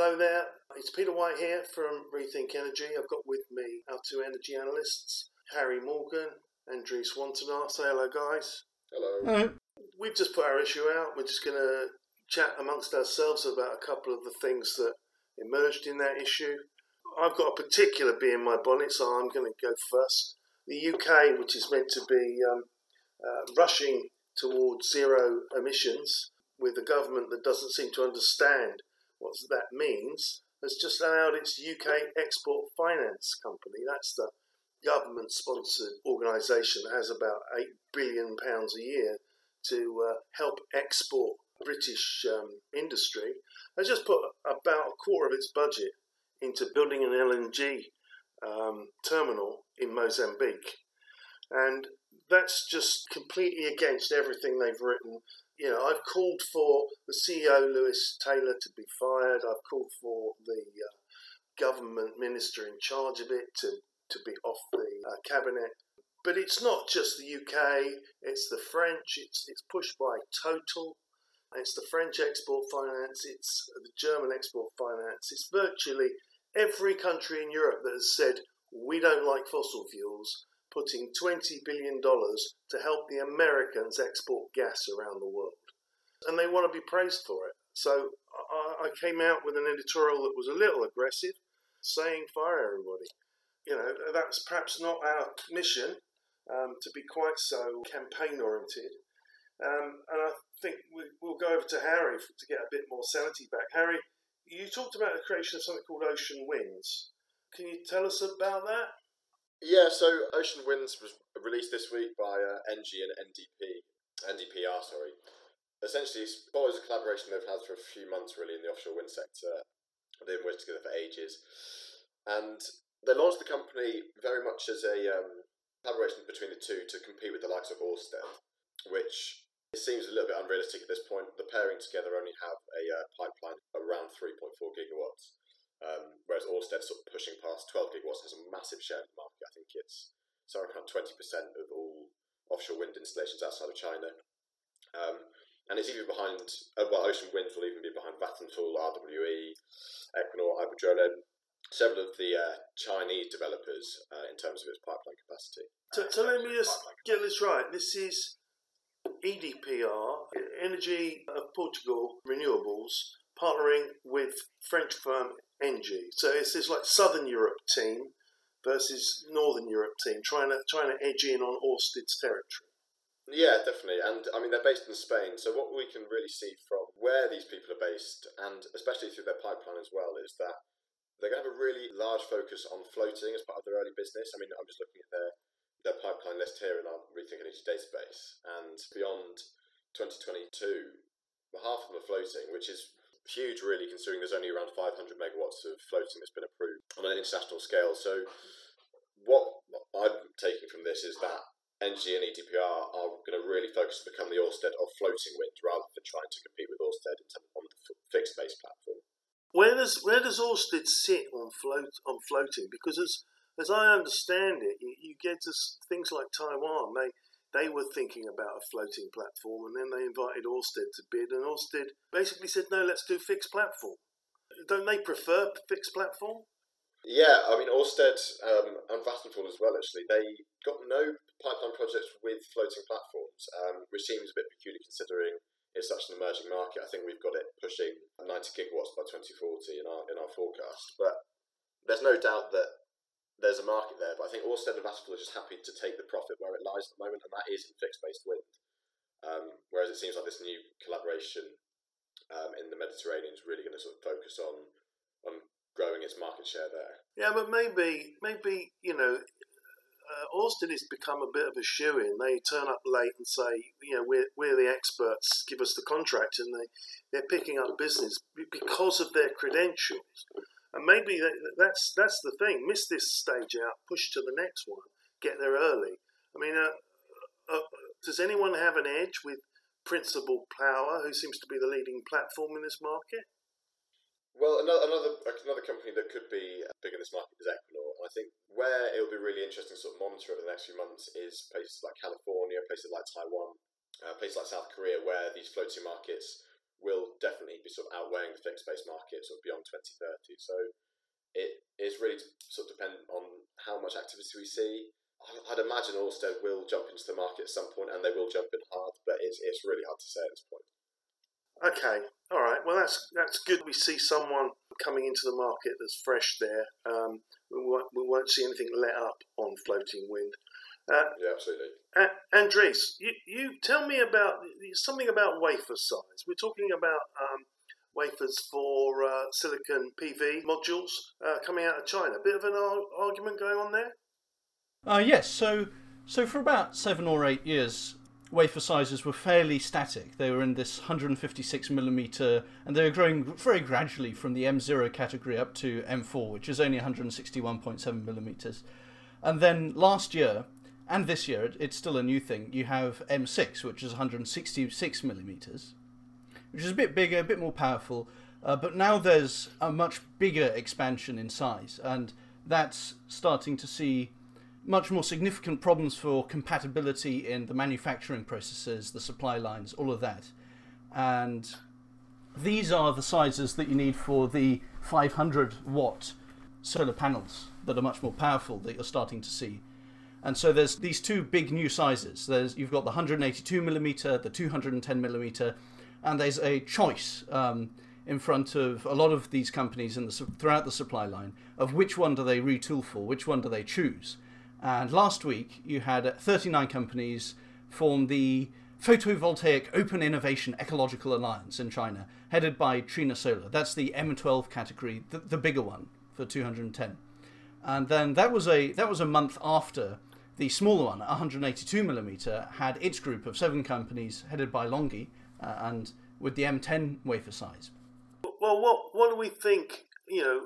Hello there, it's Peter White here from Rethink Energy. I've got with me our two energy analysts, Harry Morgan and Dries Wantenaar. Say hello, guys. Hello. Hello. We've just put our issue out. We're just going to chat amongst ourselves about a couple of the things that emerged in that issue. I've got a particular bee in my bonnet, so I'm going to go first. The UK, which is meant to be um, uh, rushing towards zero emissions, with a government that doesn't seem to understand what that means, has just allowed its UK Export Finance Company, that's the government sponsored organisation that has about £8 billion a year to uh, help export British um, industry, has just put about a quarter of its budget into building an LNG um, terminal in Mozambique. And that's just completely against everything they've written. You know, I've called for the CEO, Lewis Taylor, to be fired. I've called for the uh, government minister in charge of it to, to be off the uh, cabinet. But it's not just the UK, it's the French, it's, it's pushed by Total, it's the French export finance, it's the German export finance, it's virtually every country in Europe that has said, we don't like fossil fuels, putting $20 billion to help the Americans export gas around the world. And they want to be praised for it. So I, I came out with an editorial that was a little aggressive, saying, fire everybody. You know, that's perhaps not our mission um, to be quite so campaign oriented. Um, and I think we, will go over to Harry to get a bit more sanity back. Harry, you talked about the creation of something called Ocean Winds. Can you tell us about that? Yeah, so Ocean Winds was released this week by uh, ENGIE and EDP, EDPR, sorry. Essentially, it follows a collaboration they've had for a few months, really, in the offshore wind sector. They've been working together for ages. And they launched the company very much as a um, collaboration between the two to compete with the likes of Ørsted, which it seems a little bit unrealistic at this point. The pairing together only have a uh, pipeline around 3.4 gigawatts. Um, whereas Ørsted's sort of pushing past 12 gigawatts has a massive share of the market. I think it's somewhere around 20% of all offshore wind installations outside of China. Um, and it's even behind, uh, well, Ocean Wind will even be behind Vattenfall, RWE, Equinor, Iberdrola, several of the uh, Chinese developers uh, in terms of its pipeline capacity. So, so let me just get this right. This is EDPR, Energy of Portugal Renewables, partnering with French firm Engie. So it's this like Southern Europe team versus Northern Europe team trying to trying to edge in on Ørsted's territory. Yeah, definitely. And I mean, they're based in Spain. So what we can really see from where these people are based, and especially through their pipeline as well, is that they're going to have a really large focus on floating as part of their early business. I mean, I'm just looking at their their pipeline list here in our Rethink Energy database, and beyond 2022, half of them are floating, which is huge, really, considering there's only around 500 megawatts of floating that's been approved on an international scale. So, what I'm taking from this is that Engie and EDPR are going to really focus to become the Orsted of floating wind rather than trying to compete with Orsted on the fixed base platform. Where does where does Ørsted sit on float on floating? Because as as I understand it, you, you get to things like Taiwan. They they were thinking about a floating platform, and then they invited Orsted to bid, and Orsted basically said, "No, let's do fixed platform." Don't they prefer fixed platform? Yeah, I mean Orsted um, and Vattenfall as well. Actually, they got no pipeline projects with floating platforms, um, which seems a bit peculiar considering it's such an emerging market. I think we've got it pushing 90 gigawatts by 2040 in our in our forecast. But there's no doubt that there's a market there, but I think Ørsted and Vattenfall are just happy to take the profit where it lies at the moment, and that is in fixed based wind. Um, whereas it seems like this new collaboration um, in the Mediterranean is really going to sort of focus on on growing its market share there. Yeah, but maybe maybe you know. Uh, Ørsted has become a bit of a shoe in. They turn up late and say, you know, we're, we're the experts, give us the contract, and they, they're picking up business because of their credentials. And maybe that's that's the thing. Miss this stage out, push to the next one, get there early. I mean, uh, uh, does anyone have an edge with Principle Power, who seems to be the leading platform in this market? Well, another another another company that could be big in this market is Equinor. I think where it will be really interesting to sort of monitor over the next few months is places like California, places like Taiwan, uh, places like South Korea, where these floating markets will definitely be sort of outweighing the fixed base market sort of beyond 2030. So it is really sort of dependent on how much activity we see. I'd imagine Orsted will jump into the market at some point, and they will jump in hard, but it's it's really hard to say at this point. Okay, all right. Well, that's that's good. We see someone coming into the market that's fresh there. Um, we, won't, we won't see anything let up on floating wind. Uh, yeah, absolutely. Uh, Andres, you, you tell me about something about wafer size. We're talking about um, wafers for uh, silicon PV modules uh, coming out of China. A bit of an ar- argument going on there. Uh, yes. So, so for about seven or eight years, wafer sizes were fairly static. They were in this 156 millimeter, and they were growing very gradually from the M0 category up to M4, which is only 161.7 millimeters. And then last year, and this year, it's still a new thing. You have M6, which is 166 millimeters, which is a bit bigger, a bit more powerful. Uh, but now there's a much bigger expansion in size, and that's starting to see much more significant problems for compatibility in the manufacturing processes, the supply lines, all of that. And these are the sizes that you need for the 500 watt solar panels that are much more powerful that you're starting to see. And so there's these two big new sizes. There's you've got the 182 millimeter, the 210 millimeter, and there's a choice um, in front of a lot of these companies in the, throughout the supply line of which one do they retool for, which one do they choose. And last week you had 39 companies form the Photovoltaic Open Innovation Ecological Alliance in China, headed by Trina Solar. That's the M12 category, the, the bigger one for 210. And then that was a that was a month after the smaller one, 182 millimeter, had its group of seven companies headed by LONGi uh, and with the M10 wafer size. Well, what what do we think? You know,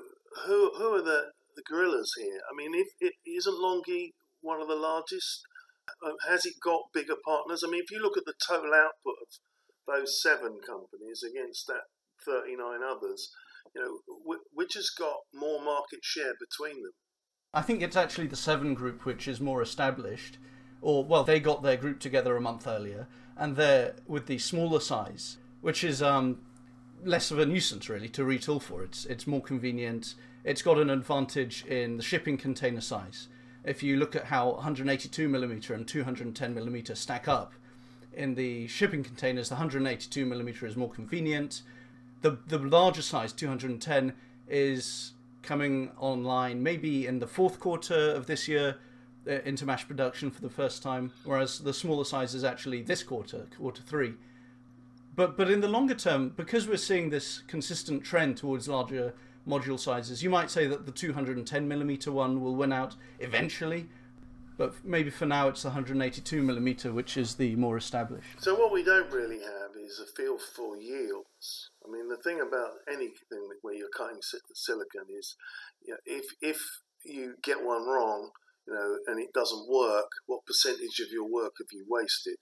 who who are the the gorillas here? I mean, if it isn't LONGi one of the largest, uh, has it got bigger partners? I mean, if you look at the total output of those seven companies against that 39 others, you know, which has got more market share between them? I think it's actually the Seven group which is more established, or well, they got their group together a month earlier, and they're with the smaller size, which is um, less of a nuisance really to retool for. It's it's more convenient. It's got an advantage in the shipping container size. If you look at how 182 millimeter and 210 millimeter stack up in the shipping containers, the 182 millimeter is more convenient. The the larger size 210 is coming online maybe in the fourth quarter of this year uh, into mass production for the first time, whereas the smaller size is actually this quarter, quarter three. But but in the longer term, because we're seeing this consistent trend towards larger module sizes, you might say that the 210 millimeter one will win out eventually. But maybe for now it's the 182 millimeter, which is the more established. So what we don't really have is a feel for yields. I mean, the thing about anything where you're cutting silicon is, you know, if if you get one wrong, you know, and it doesn't work, what percentage of your work have you wasted?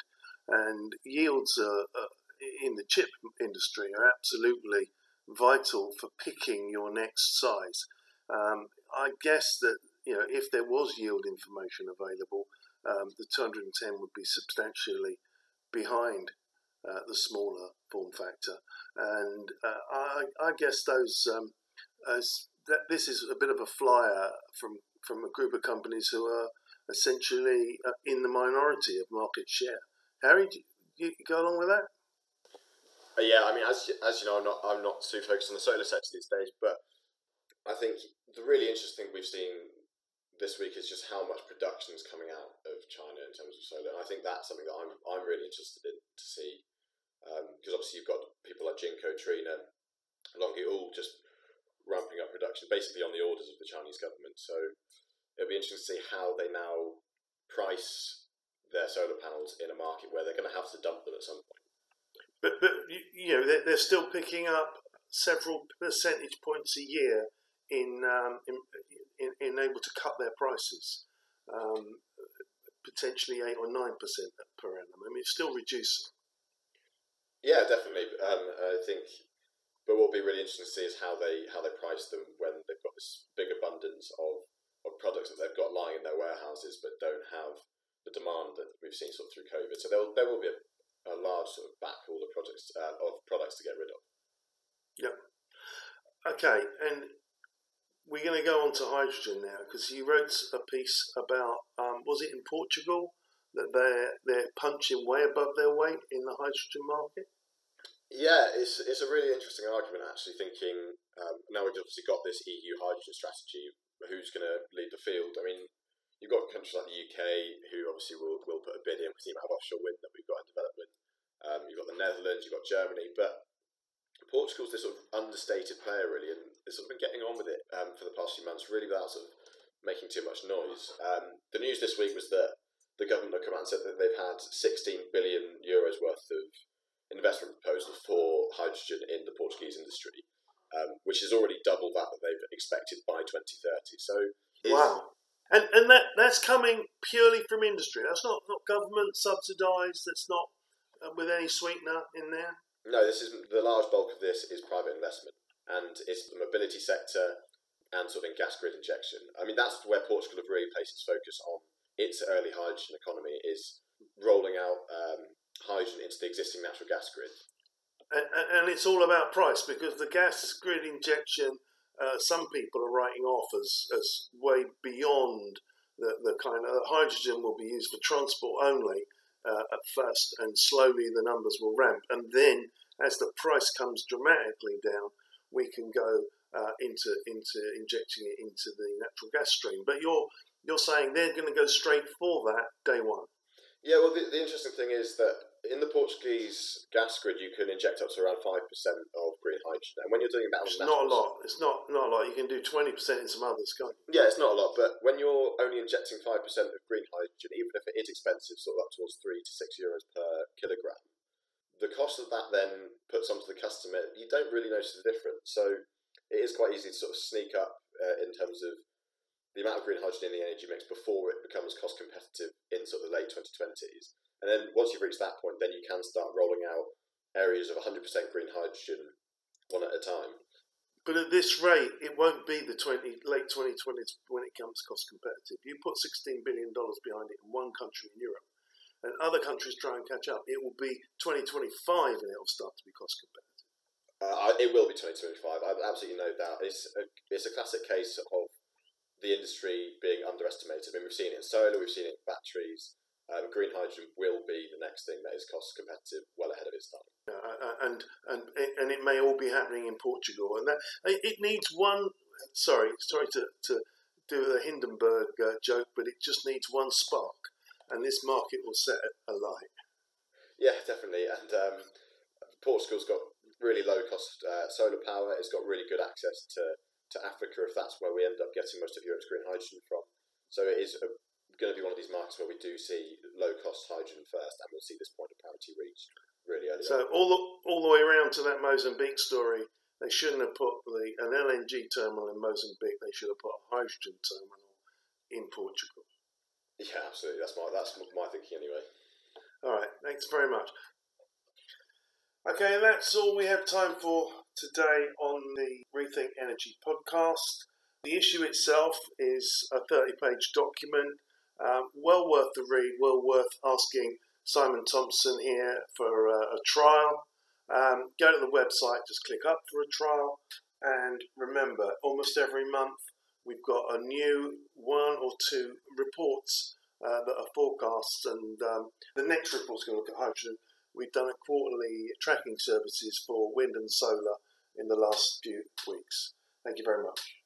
And yields are, are, in the chip industry are absolutely vital for picking your next size. Um, I guess that you know if there was yield information available, um, the 210 would be substantially behind uh, the smaller form factor. And uh, I, I, guess those um, as that this is a bit of a flyer from from a group of companies who are essentially uh, in the minority of market share. Harry, do you, go along with that? Uh, yeah, I mean, as as you know, I'm not I'm not too focused on the solar sector these days, but I think the really interesting thing we've seen this week is just how much production is coming out of China in terms of solar, and I think that's something that I'm I'm really interested in to see because um, obviously you've got people like Jinko, Trina, LONGi, all just ramping up production basically on the orders of the Chinese government. So it'll be interesting to see how they now price their solar panels in a market where they're going to have to dump them at some point. But but you know they're, they're still picking up several percentage points a year in um, in, in, in, able to cut their prices. Um, potentially eight or nine percent per annum. I mean, it's still reducing. Yeah, definitely. Um, I think, but what will be really interesting to see is how they how they price them when they've got this big abundance of, of products that they've got lying in their warehouses, but don't have the demand that we've seen sort of through COVID. So there will, there will be a, a large sort of backhaul of projects uh, of products to get rid of. Yep. Okay, and we're going to go on to hydrogen now because you wrote a piece about um, was it in Portugal that they're they're punching way above their weight in the hydrogen market. Yeah, it's it's a really interesting argument actually. Thinking um, now we've obviously got this EU hydrogen strategy. Who's going to lead the field? I mean, you've got countries like the UK who obviously will, will put a bid in because the amount of offshore wind that we've got in development. Um, you've got the Netherlands, you've got Germany, but Portugal's this sort of understated player really, and it's sort of been getting on with it um, for the past few months, really without sort of making too much noise. Um, the news this week was that the government have come out and said that they've had 16 billion euros worth of investment proposal for hydrogen in the Portuguese industry, um, which is already double that that they've expected by 2030. So wow. And, and that, that's coming purely from industry. That's not, not government subsidised. That's not uh, with any sweetener in there. No, this is the large bulk of this is private investment, and it's the mobility sector and sort of in gas grid injection. I mean, that's where Portugal have really placed its focus on its early hydrogen economy is rolling out um, hydrogen into the existing natural gas grid. And, and it's all about price because the gas grid injection, uh, some people are writing off as, as way beyond the, the kind of hydrogen will be used for transport only uh, at first, and slowly the numbers will ramp. And then, as the price comes dramatically down, we can go uh, into into injecting it into the natural gas stream. But you're you're saying they're going to go straight for that day one. Yeah, well, the, the interesting thing is that in the Portuguese gas grid, you can inject up to around five percent of green hydrogen, and when you're doing that, it's not a lot. It's not not a lot. You can do twenty percent in some others, can't you? Yeah, it's not a lot, but when you're only injecting five percent of green hydrogen, even if it is expensive, sort of up towards three to six euros per kilogram, the cost of that then puts onto the customer, you don't really notice the difference. So it is quite easy to sort of sneak up uh, in terms of the amount of green hydrogen in the energy mix before it becomes cost competitive in sort of the late 2020s. And then once you've reached that point, then you can start rolling out areas of 100% green hydrogen one at a time. But at this rate, it won't be the 20, late 2020s when it comes to cost competitive. You put $16 billion behind it in one country in Europe, and other countries try and catch up. It will be 2025 and it will start to be cost competitive. Uh, it will be 2025. I have absolutely no doubt. It's a, it's a classic case of the industry being underestimated. I mean, we've seen it in solar, we've seen it in batteries. Um, green hydrogen will be the next thing that is cost competitive, well ahead of its time. Uh, and and and it may all be happening in Portugal, and that it needs one. Sorry, sorry to, to do the Hindenburg uh, joke, but it just needs one spark, and this market will set it alight. Yeah, definitely. And um, Portugal's got really low cost uh, solar power. It's got really good access to to Africa if that's where we end up getting most of Europe's green hydrogen from. So it is a, going to be one of these markets where we do see low cost hydrogen first, and we'll see this point of parity reached really early. So on. all the all the way around to that Mozambique story, they shouldn't have put the an LNG terminal in Mozambique. They should have put a hydrogen terminal in Portugal. Yeah, absolutely. That's my that's my thinking anyway. All right. Thanks very much. Okay, that's all we have time for today on the Rethink Energy podcast. The issue itself is a 30 page document, um, well worth the read, well worth asking Simon Thompson here for a, a trial. Um, go to the website, just click up for a trial, and remember, almost every month we've got a new one or two reports uh, that are forecasts, and um, the next report is going to look at hydrogen We've done a quarterly tracking services for wind and solar in the last few weeks. Thank you very much.